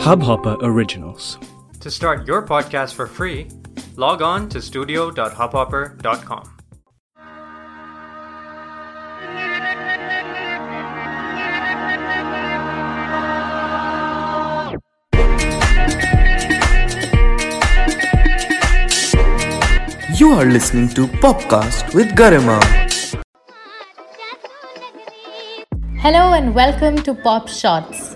Hubhopper Originals. To start your podcast for free, log on to studio.hubhopper.com. You are listening to Popcast with Garima. Hello and welcome to Pop Shots.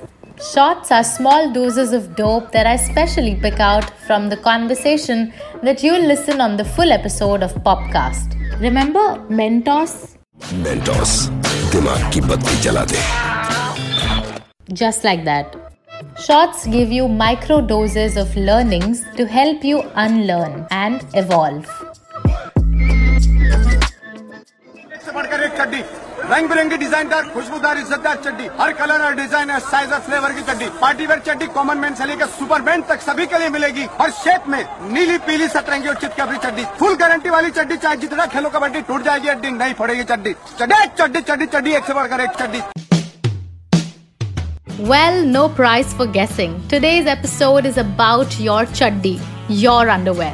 Shorts are small doses of dope that I specially pick out from the conversation that you'll listen on the full episode of Popcast. Remember Mentos? Mentos. Just like that. Shorts give you micro doses of learnings to help you unlearn and evolve. रंग बिरंगी डिजाइनदार खुशबूदार इज्जतदार चड्डी हर colour और design और size और फ्लेवर की चड्डी पार्टी वेयर चड्डी कॉमन मैन से लेकर सुपर मैन तक सभी के लिए मिलेगी और शेप में नीली पीली सतरंगी और चितकबरी चड्डी फुल गारंटी वाली चड्डी चाहे जितना खेलो कबड्डी टूट जाएगी अड्डी नहीं पड़ेगी चड्डी चड्डी चड्डी चड्डी चड्डी एक से बढ़कर एक चड्डी Well, no prize for guessing. Today's episode is about your chaddi, your underwear.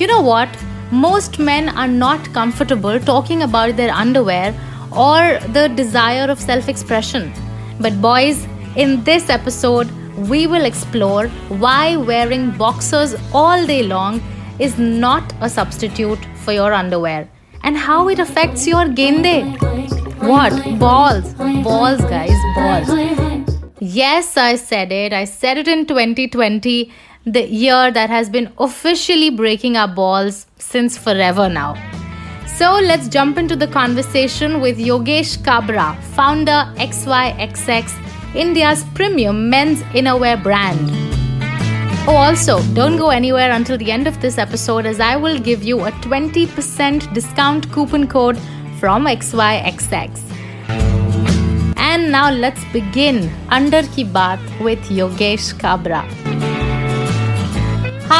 You know what? Most men are not comfortable talking about their underwear or the desire of self expression. But, boys, in this episode, we will explore why wearing boxers all day long is not a substitute for your underwear and how it affects your game day. What? Balls. Balls, guys, balls. Yes, I said it. I said it in 2020, the year that has been officially breaking our balls since forever now. So let's jump into the conversation with Yogesh Kabra, founder XYXX, India's premium men's innerwear brand. Oh, also, don't go anywhere until the end of this episode as I will give you a 20% discount coupon code from XYXX. And now let's begin Under Ki Baat with Yogesh Kabra.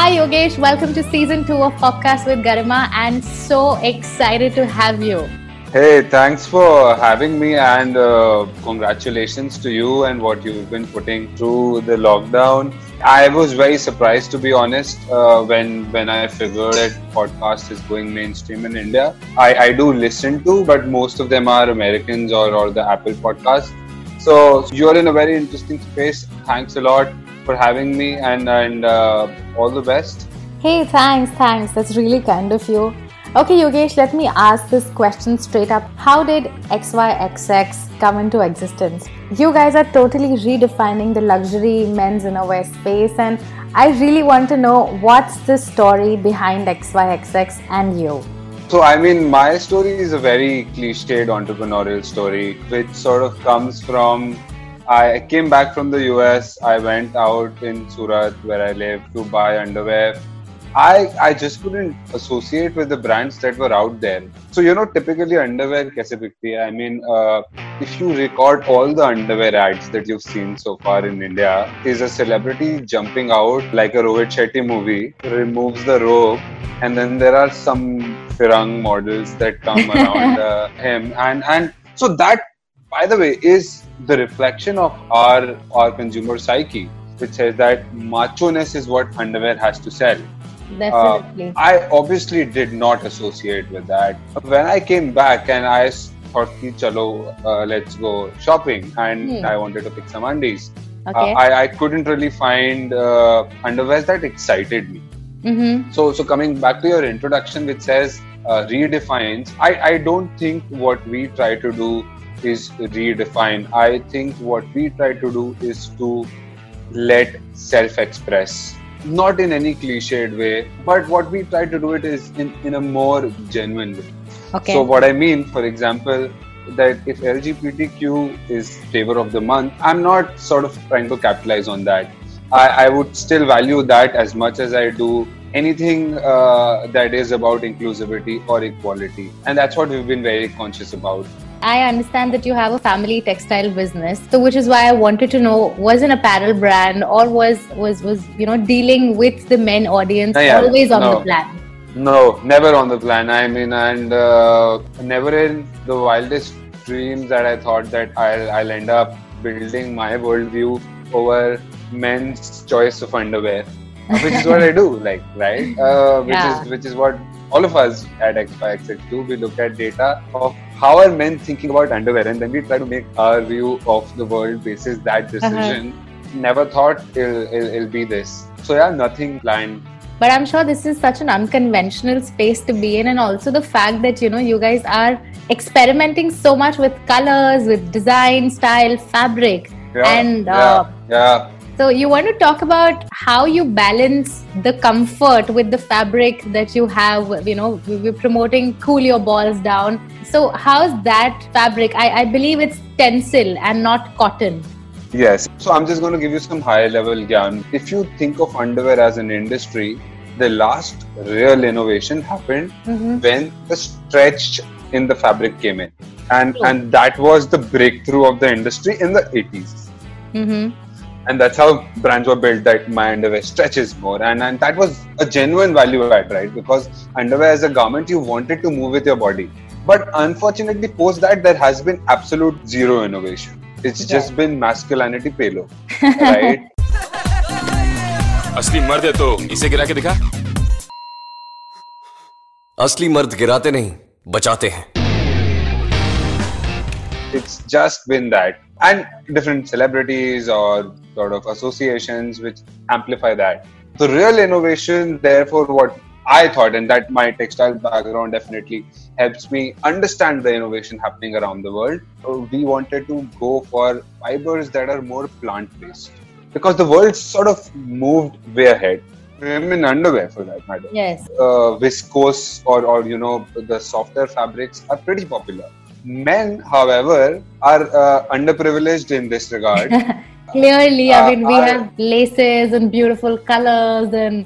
Hi Yogesh, welcome to season 2 of Popcast with Garima and so excited to have you. Hey, thanks for having me and uh, congratulations to you and what you've been putting through the lockdown. I was very surprised to be honest uh, when when I figured that podcast is going mainstream in India. I, I do listen to, but most of them are Americans or, or the Apple podcast. So you're in a very interesting space. Thanks a lot for having me and and uh, all the best. Hey, thanks, thanks. That's really kind of you. Okay, Yogesh, let me ask this question straight up. How did XYXX come into existence? You guys are totally redefining the luxury men's innerwear space, and I really want to know what's the story behind XYXX and you. So, I mean, my story is a very cliched entrepreneurial story, which sort of comes from I came back from the US. I went out in Surat, where I live, to buy underwear. I, I just couldn't associate with the brands that were out there. So, you know, typically underwear kaise bikti? I mean, uh, if you record all the underwear ads that you've seen so far in India, is a celebrity jumping out like a Rohit Shetty movie, removes the robe, and then there are some Firang models that come around uh, him. And, and so that, by the way, is the reflection of our, our consumer psyche, which says that macho-ness is what underwear has to sell. Definitely. Uh, I obviously did not associate with that. When I came back and I thought, chalo, uh, let's go shopping, and Hmm. I wanted to pick some undies. okay. Uh, I, I couldn't really find uh, underwear that excited me. mm-hmm. So, so coming back to your introduction, which says uh, redefines, I, I don't think what we try to do is redefine. I think what we try to do is to let self express, not in any cliched way, but what we try to do it is in, in a more genuine way. Okay. So, what I mean, for example, that if LGBTQ is flavor of the month, I'm not sort of trying to capitalize on that. I, I would still value that as much as I do anything uh, that is about inclusivity or equality. And that's what we've been very conscious about. I understand that you have a family textile business, so which is why I wanted to know was an apparel brand or was was was you know dealing with the men audience Yeah, always on No. the plan. No, never on the plan. I mean, and uh, never in the wildest dreams that I thought that I'll, I'll end up building my worldview over men's choice of underwear, which is what I do, like right, uh, which Yeah. is which is what all of us at XYXX do. We look at data of how are men thinking about underwear, and then we try to make our view of the world basis that decision. Never thought it'll, it'll, it'll be this. So yeah, nothing planned. But I'm sure this is such an unconventional space to be in, and also the fact that you know you guys are experimenting so much with colors, with design, style, fabric, Yeah, and yeah, uh, yeah. So you want to talk about how you balance the comfort with the fabric that you have. You know, we- we're promoting cool your balls down. So how's that fabric? I, I believe it's tencel and not cotton. Yes. So I'm just going to give you some high level gyan. If you think of underwear as an industry, the last real innovation happened Mhm. when the stretch in the fabric came in. And and that was the breakthrough of the industry in the 80s. Mm-hmm And that's how brands were built that my underwear stretches more. And, and that was a genuine value add, right? Because underwear as a garment, you wanted to move with your body. But unfortunately, post that, there has been absolute zero innovation. It's just been masculinity payload, right? असली मर्द है तो इसे गिरा के दिखा असली मर्द गिराते नहीं बचाते हैं it's just been that and different celebrities or sort of associations which amplify that. So, real innovation therefore what i thought and that my textile background definitely helps me understand the innovation happening around the world. So we wanted to go for fibers that are more plant based because the world sort of moved way ahead. I mean underwear for that matter. Yes. uh, viscose or, or you know the softer fabrics are pretty popular. Men, however, are uh, underprivileged in this regard. Clearly, I Uh, mean, we I- have laces and beautiful colors and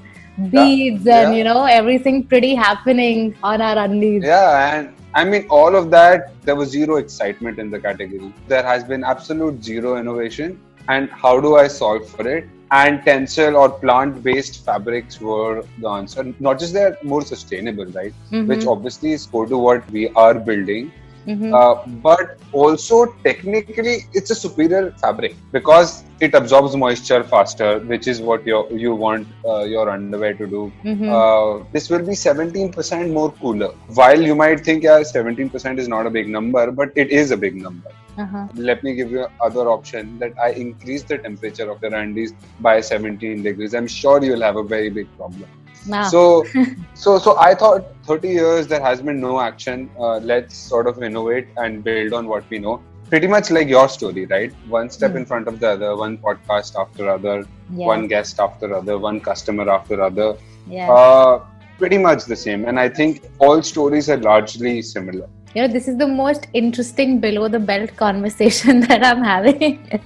beads and yeah. you know everything pretty happening on our undies. yeah, and I mean all of that. There was zero excitement in the category. There has been absolute zero innovation. And how do I solve for it? And tencel or plant-based fabrics were the answer. Not just they're more sustainable, right? Mhm. Which obviously is core to what we are building. Mhm. Uh, but also technically it's a superior fabric because it absorbs moisture faster which is what your, you want uh, your underwear to do Mhm. uh, this will be 17% more cooler while you might think yeah 17% is not a big number but it is a big number Uh-huh. let me give you other option that i increase the temperature of your undies by 17 degrees i'm sure you'll have a very big problem Wow. so so so i thought 30 years there has been no action uh, let's sort of innovate and build on what we know pretty much like your story right one step in front of the other one podcast after other Yeah. one guest after other one customer after other yeah. uh, pretty much the same and i think all stories are largely similar you know, this is the most interesting below the belt conversation that I'm having.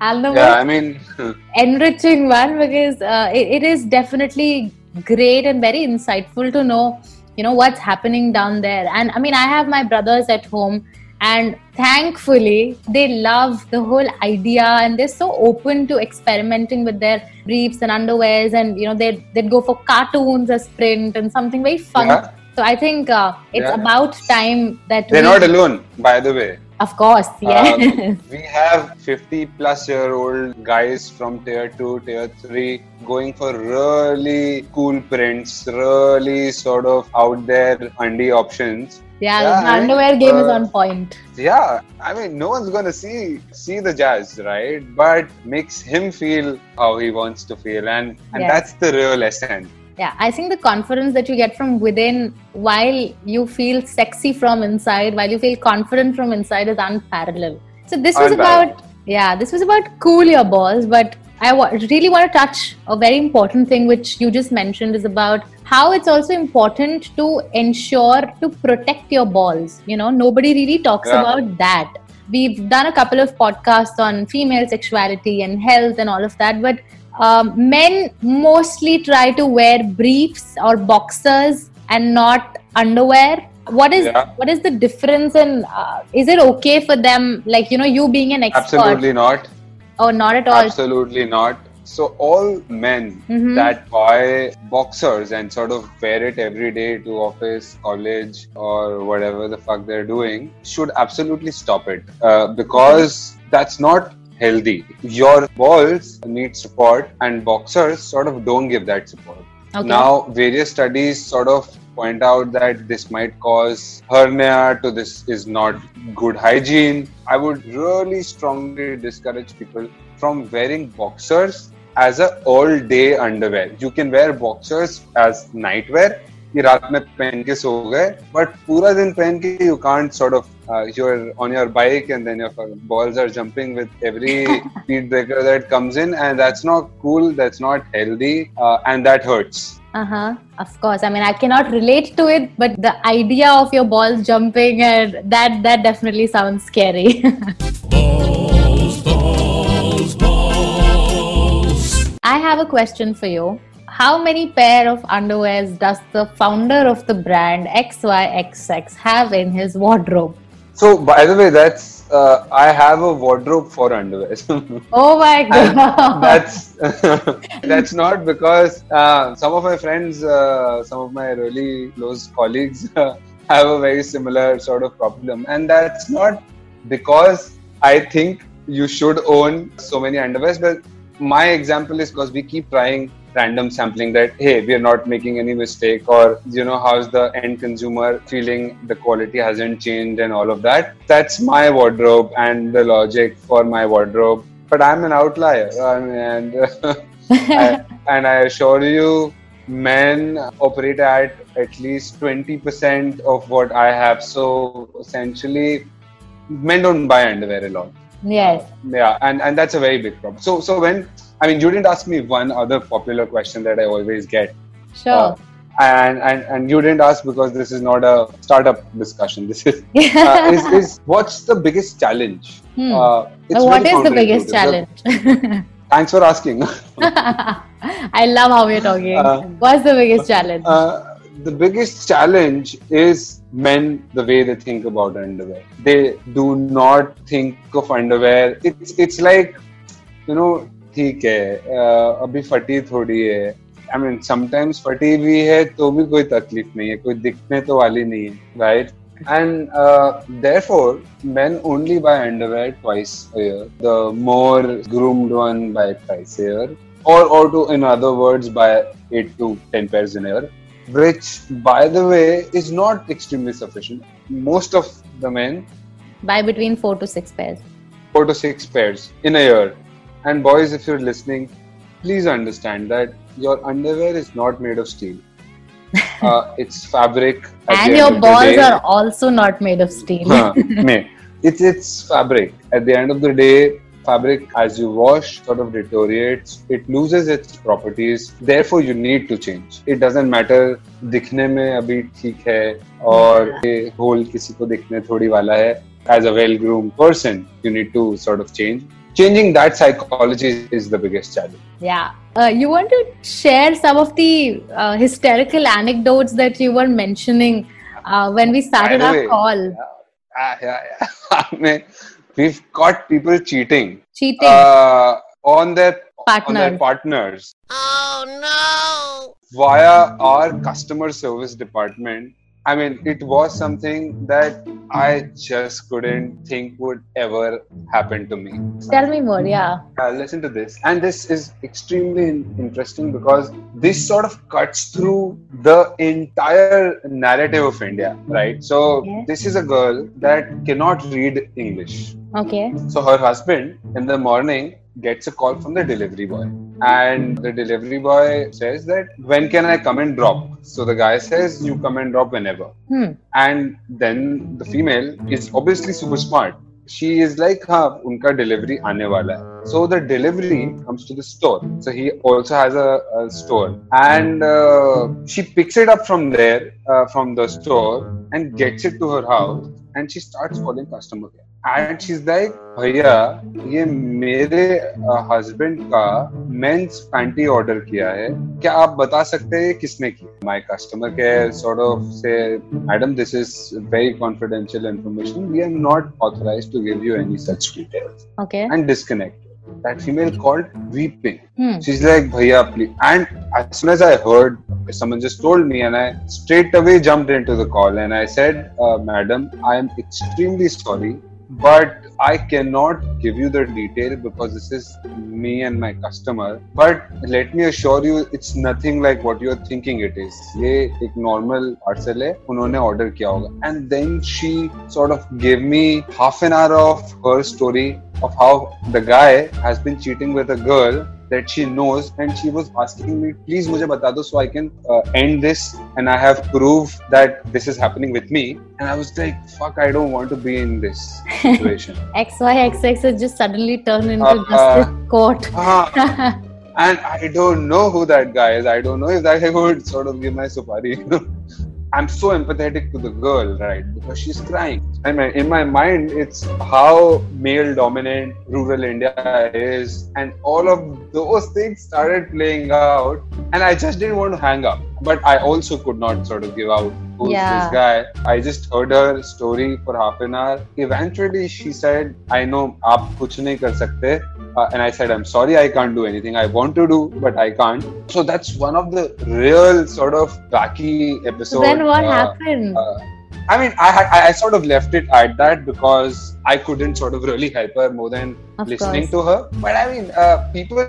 and the yeah most i mean enriching one because uh, it, it is definitely great and very insightful to know you know what's happening down there and i mean i have my brothers at home and thankfully they love the whole idea and they're so open to experimenting with their briefs and underwears and you know they'd, they'd go for cartoons as print and something very fun Yeah. so i think uh, it's Yeah. about time that they're we, not alone by the way of course yes. Um, we have 50 plus year old guys from tier 2 tier 3 going for really cool prints really sort of out there undie options. Yeah, Yeah, the I mean, underwear game is uh, on point. yeah i mean no one's gonna see see the jazz right? But makes him feel how he wants to feel and and Yes. that's the real essence Yeah, I think the confidence that you get from within while you feel sexy from inside, while you feel confident from inside is unparalleled. So this was about yeah, this was about cool your balls, but I really want to touch a very important thing which you just mentioned is about how it's also important to ensure to protect your balls. You know, nobody really talks Yeah. about that. We've done a couple of podcasts on female sexuality and health and all of that, but um, men mostly try to wear briefs or boxers and not underwear what is Yeah. what is the difference and uh, is it okay for them like you know you being an expert absolutely not or not at all Absolutely not. So all men Mhm. that buy boxers and sort of wear it every day to office, college, or whatever the fuck they're doing should absolutely stop it uh, because that's not healthy. Your balls need support, and boxers sort of don't give that support. Okay. Now, various studies sort of point out that this might cause hernia to this is not good hygiene. I would really strongly discourage people from wearing boxers as a all day underwear. You can wear boxers as nightwear कि रात में पहन के सो गए but पूरा दिन पहन के you can't sort of you're on your bike and then your balls are jumping with every speed breaker that comes in and that's not cool that's not healthy uh, and that hurts Uh-huh. Of course. I mean, I cannot relate to it, but the idea of your balls jumping and that that definitely sounds scary. balls, balls, balls. I have a question for you. How many pair of underwears does the founder of the brand XYXX have in his wardrobe? So by the way that's uh, i have a wardrobe for underwear Oh my god. that's that's not because uh, some of my friends, uh, some of my really close colleagues have a very similar sort of problem, and that's not because I think you should own so many underwears. But my example is because we keep trying random sampling that hey we are not making any mistake or you know how's the end consumer feeling? The quality hasn't changed and all of that. That's my wardrobe and the logic for my wardrobe. But i'm an outlier I mean, and I, and i assure you men operate at at least 20% of what i have. So essentially men don't buy underwear a lot. Yes. yeah and and that's a very big problem. So so when i mean you didn't ask me one other popular question that i always get Sure. uh, and, and and you didn't ask because this is not a startup discussion this is uh, is, is what's the biggest challenge Hmm. uh, it's what very is the biggest challenge? thanks for asking I love how we're talking. Uh, What's the biggest challenge? uh, the biggest challenge is men the way they think about underwear they do not think of underwear it's it's like you know ठीक है अभी फटी थोड़ी है। I mean sometimes फटी भी है तो भी कोई तकलीफ़ नहीं है कोई दिखने तो वाली नहीं है right and there four man only buy underwear twice the more groomed one buy twice a year और और two in other words buy eight to ten pairs in a year which by the way is not extremely sufficient most of the man buy between four to six pairs four to six pairs in a And boys, if you're listening, please understand that your underwear is not made of steel. Uh, it's fabric. at and the your end of the balls day. are also not made of steel. Huh, mate. It's it's fabric. At the end of the day, fabric as you wash sort of deteriorates. It loses its properties. Therefore, you need to change. It doesn't matter दिखने में अभी ठीक है और ये whole किसी को दिखने थोड़ी वाला है. As a well-groomed person, you need to sort of change. Changing that psychology is the biggest challenge. Yeah. Uh, you want to share some of the uh, hysterical anecdotes that you were mentioning uh, when we started our way, call? Ah, yeah, yeah. I mean, we've caught people cheating Cheating. uh, on their on their Partners. partners. Via our customer service department. I mean, it was something that I just couldn't think would ever happen to me. Tell me more. Yeah. Uh, listen to this. And this is extremely interesting because this sort of cuts through the entire narrative of India, right? So, Okay. this is a girl that cannot read English. Okay. So her husband in the morning gets a call from the delivery boy. And the delivery boy says that when can I come and drop? So the guy says you come and drop whenever. Hmm. And then the female is obviously super smart. She is like, हाँ उनका delivery आने वाला है. So the delivery comes to the store. So he also has a, a store, and uh, she picks it up from there, uh, from the store, and gets it to her house, and she starts calling customer care. And she's like, भैया ये मेरे husband का mains panty order किया है क्या आप बता सकते हैं किसने किया my customer care sort of से madam this is very confidential information we are not authorised to give you any such details Okay. and disconnected. That female called weeping. Hmm. She's like, Bhaiya, please. And as soon as I heard, someone just told me, and I straight away jumped into the call and I said, uh, Madam, I am extremely sorry, but I cannot give you the detail because this is me and my customer. But let me assure you, it's nothing like what you're thinking it is. ये एक normal parcel है उन्होंने order किया होगा. And then she sort of gave me half an hour of her story of how the guy has been cheating with a girl that she knows and she was asking me please mujhe bata do so i can uh, end this and i have proof that this is happening with me. And i was like fuck i don't want to be in this situation. Xyxx has just suddenly turned into uh, justice uh, court. Uh, and i don't know who that guy is. I don't know if that guy would sort of give my supari you know I'm so empathetic to the girl, right? Because she's crying. I mean, in my mind, it's how male dominant rural India is, and all of those things started playing out And I just didn't want to hang up, but I also could not sort of give out who's Yeah. this guy. I just heard her story for half an hour. Eventually, she said, "I know आप कुछ नहीं कर सकते." Uh, and I said, I'm sorry, I can't do anything. I want to do, but I can't. So that's one of the real sort of wacky episodes. then what uh, happened? uh, I mean, I, had, I I sort of left it at that because I couldn't sort of really help her more than Of listening course. to her. But I mean, uh, people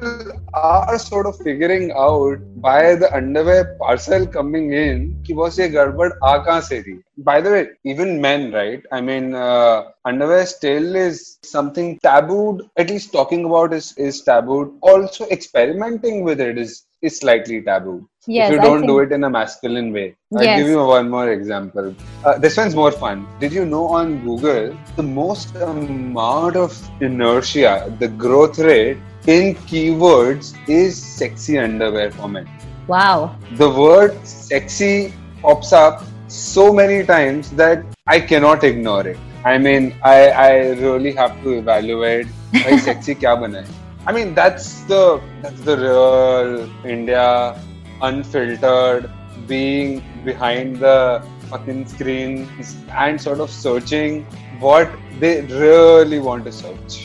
are sort of figuring out by the underwear parcel coming in कि boss ये गड़बड़ आ कहाँ से रही By the way, even men, right? I mean, uh, underwear still is something tabooed. At least talking about is is tabooed. Also, experimenting with it is is slightly taboo. Yes, if you don't think... do it in a masculine way. I'll give you one more example. Uh, this one's more fun. Did you know on Google, the most amount of inertia, the growth rate in keywords is sexy underwear for men. Wow. The word sexy pops up so many times that I cannot ignore it. I mean, I, I really have to evaluate. Hey, sexy kya? I mean, that's the that's the real India unfiltered being behind the fucking screen and sort of searching what they really want to search.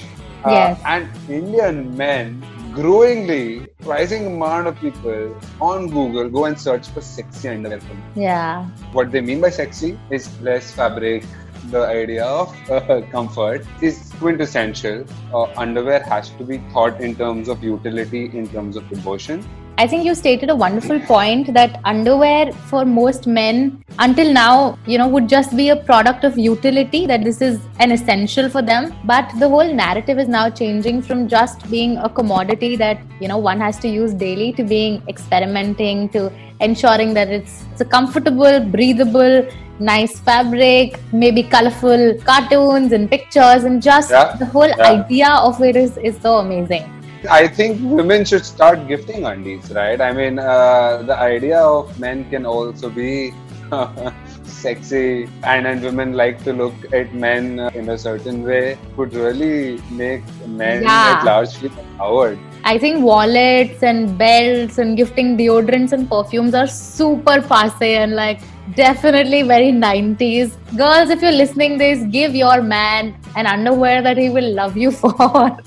Uh, Yes. and Indian men growingly rising amount of people on Google go and search for sexy underwear. Yeah. What they mean by sexy is less fabric. The idea of uh, comfort is quintessential. Uh, underwear has to be thought in terms of utility, in terms of devotion. I think you stated a wonderful point that underwear for most men until now, you know, would just be a product of utility, that this is an essential for them. But the whole narrative is now changing from just being a commodity that, you know, one has to use daily to being experimenting to ensuring that it's, it's a comfortable, breathable, nice fabric, maybe colorful cartoons and pictures, and just Yeah, the whole yeah. idea of it is, is so amazing. I think women should start gifting undies, right? I mean, uh, the idea of men can also be sexy, and, and women like to look at men in a certain way, could really make men Yeah. at large feel empowered. I think wallets and belts and gifting deodorants and perfumes are super passe and like definitely very 90s. Girls, if you're listening this, give your man an underwear that he will love you for.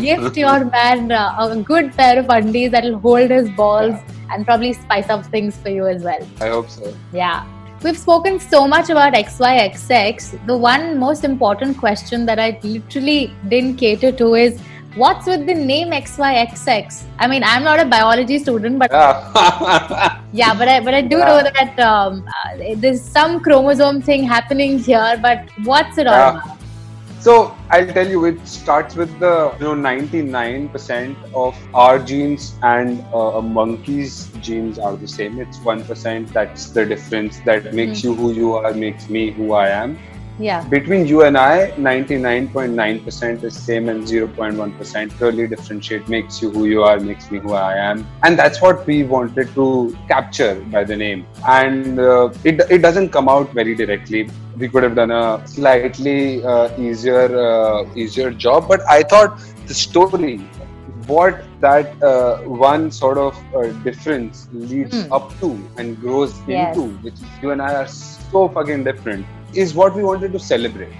Gift your man a good pair of undies that'll hold his balls and probably spice up things for you as well. I hope so. Yeah. We've spoken so much about XYXX. The one most important question that I literally didn't cater to is what's with the name XYXX? I mean, I'm not a biology student, but Yeah. yeah, but I but I do Yeah. know that um, uh, there's some chromosome thing happening here. But what's it all Yeah. about? So I'll tell you, it starts with the you know 99% of our genes and uh, a monkey's genes are the same. It's one percent. That's the difference that makes you who you are, makes me who I am. Yeah. Between you and I, 99.9% is same and 0.1% really differentiate, makes you who you are, makes me who I am. And that's what we wanted to capture by the name. And uh, it, it doesn't come out very directly. We could have done a slightly uh, easier uh, easier job, but I thought the story, what that uh, one sort of uh, difference leads Hmm. up to and grows Yes. into, which you and I are so fucking different, is what we wanted to celebrate.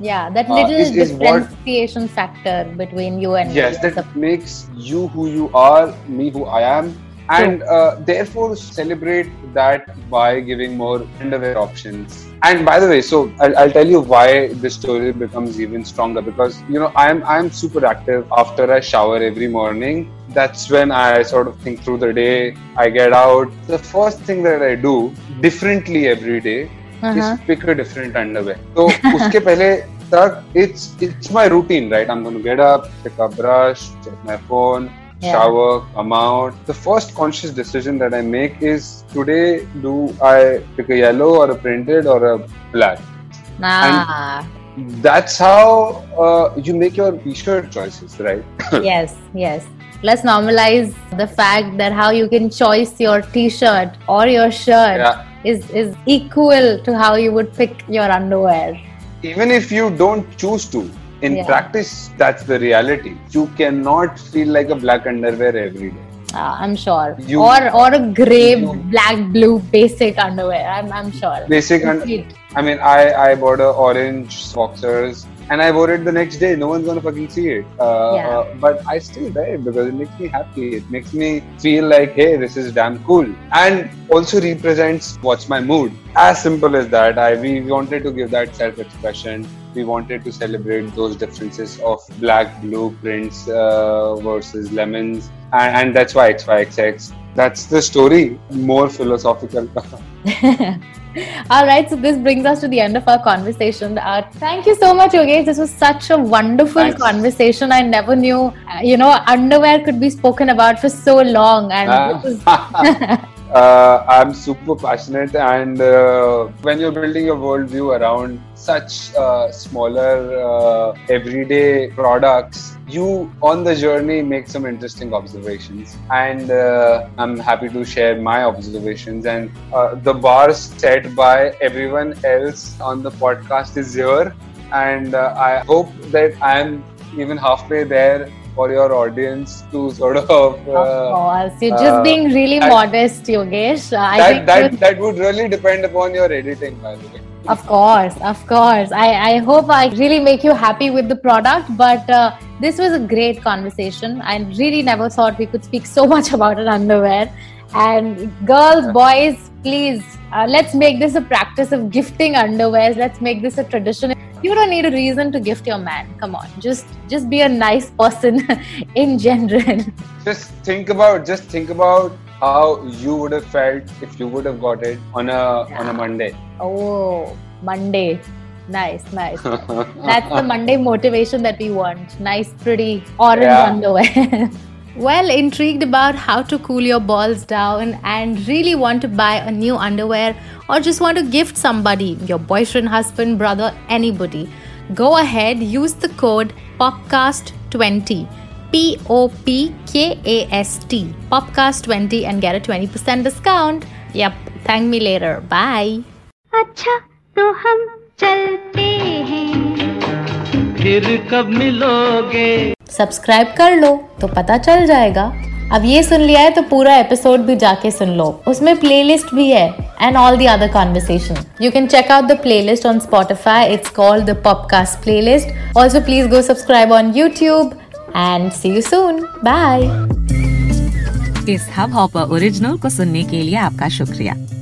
Yeah, that Uh, little is- is what- differentiation factor between you and Yes, me. that makes you who you are, me who I am, and uh, therefore celebrate that by giving more underwear options. And by the way so I'll, I'll tell you why this story becomes even stronger. Because you know i'm i'm super active after i shower every morning. That's when i sort of think through the day. I get out. The first thing that i do differently every day Uh-huh. is pick a different underwear so उसके पहले तक it's it's my routine right i'm going to get up pick up brush check my phone Yeah. shower come out the first conscious decision that i make is today do i pick a yellow or a printed or a black Ah, that's how uh, you make your t-shirt choices right yes, yes. Let's normalize the fact that how you can choice your t-shirt or your shirt yeah is, is equal to how you would pick your underwear. even if you don't choose to in Yeah. practice that's the reality you cannot feel like a black underwear every day Uh, I'm sure. You- or or a gray, you- black, blue basic underwear. I'm, I'm sure. basic and I mean, I I bought a orange boxers and I wore it the next day. No one's gonna fucking see it. Uh, Yeah. uh, but I still wear it because it makes me happy. It makes me feel like, hey, this is damn cool, and also represents what's my mood. As simple as that. I we wanted to give that self-expression. We wanted to celebrate those differences of black, blue prints uh, versus lemons, and, and that's why XYXX. That's the story. More philosophical. All right, so this brings us to the end of our conversation. Uh, thank you so much, Yogesh. This was such a wonderful Thanks. conversation. I never knew, uh, you know, underwear could be spoken about for so long. And Ah. uh, I'm super passionate, and uh, when you're building your worldview around such uh, smaller, uh, everyday products, you on the journey make some interesting observations, and uh, I'm happy to share my observations. And uh, the bar set by everyone else on the podcast is here, and I hope that I'm even halfway there for your audience to sort of. of Uh, course, you're just uh, being really that- modest, Yogesh. I that think that that would really depend upon your editing by the way Of course, of course. I, I hope I really make you happy with the product. But uh, this was a great conversation. I really never thought we could speak so much about an underwear. And girls, boys, please, uh, let's make this a practice of gifting underwears. Let's make this a tradition. You don't need a reason to gift your man. Come on, just just be a nice person in general. just think about just think about how you would have felt if you would have got it on a on a monday Oh, Monday. Nice, nice. That's the Monday motivation that we want. Nice, pretty orange Yeah. underwear. well, intrigued about how to cool your balls down and really want to buy a new underwear or just want to gift somebody, your boyfriend, husband, brother, anybody, go ahead, use the code POPCAST20. P O P K A S T. POPCAST20 and get a 20% discount. Yep. Thank me later. Bye. अच्छा तो हम चलते हैं फिर कब मिलोगे? Subscribe कर लो तो पता चल जाएगा। अब ये सुन लिया है तो पूरा एपिसोड भी जाके सुन लो। उसमें प्लेलिस्ट भी है and all the other conversation you can check out the playlist on Spotify it's called the Popcast playlist also please go subscribe on YouTube and see you soon bye इस Hubhopper original को सुनने के लिए आपका शुक्रिया।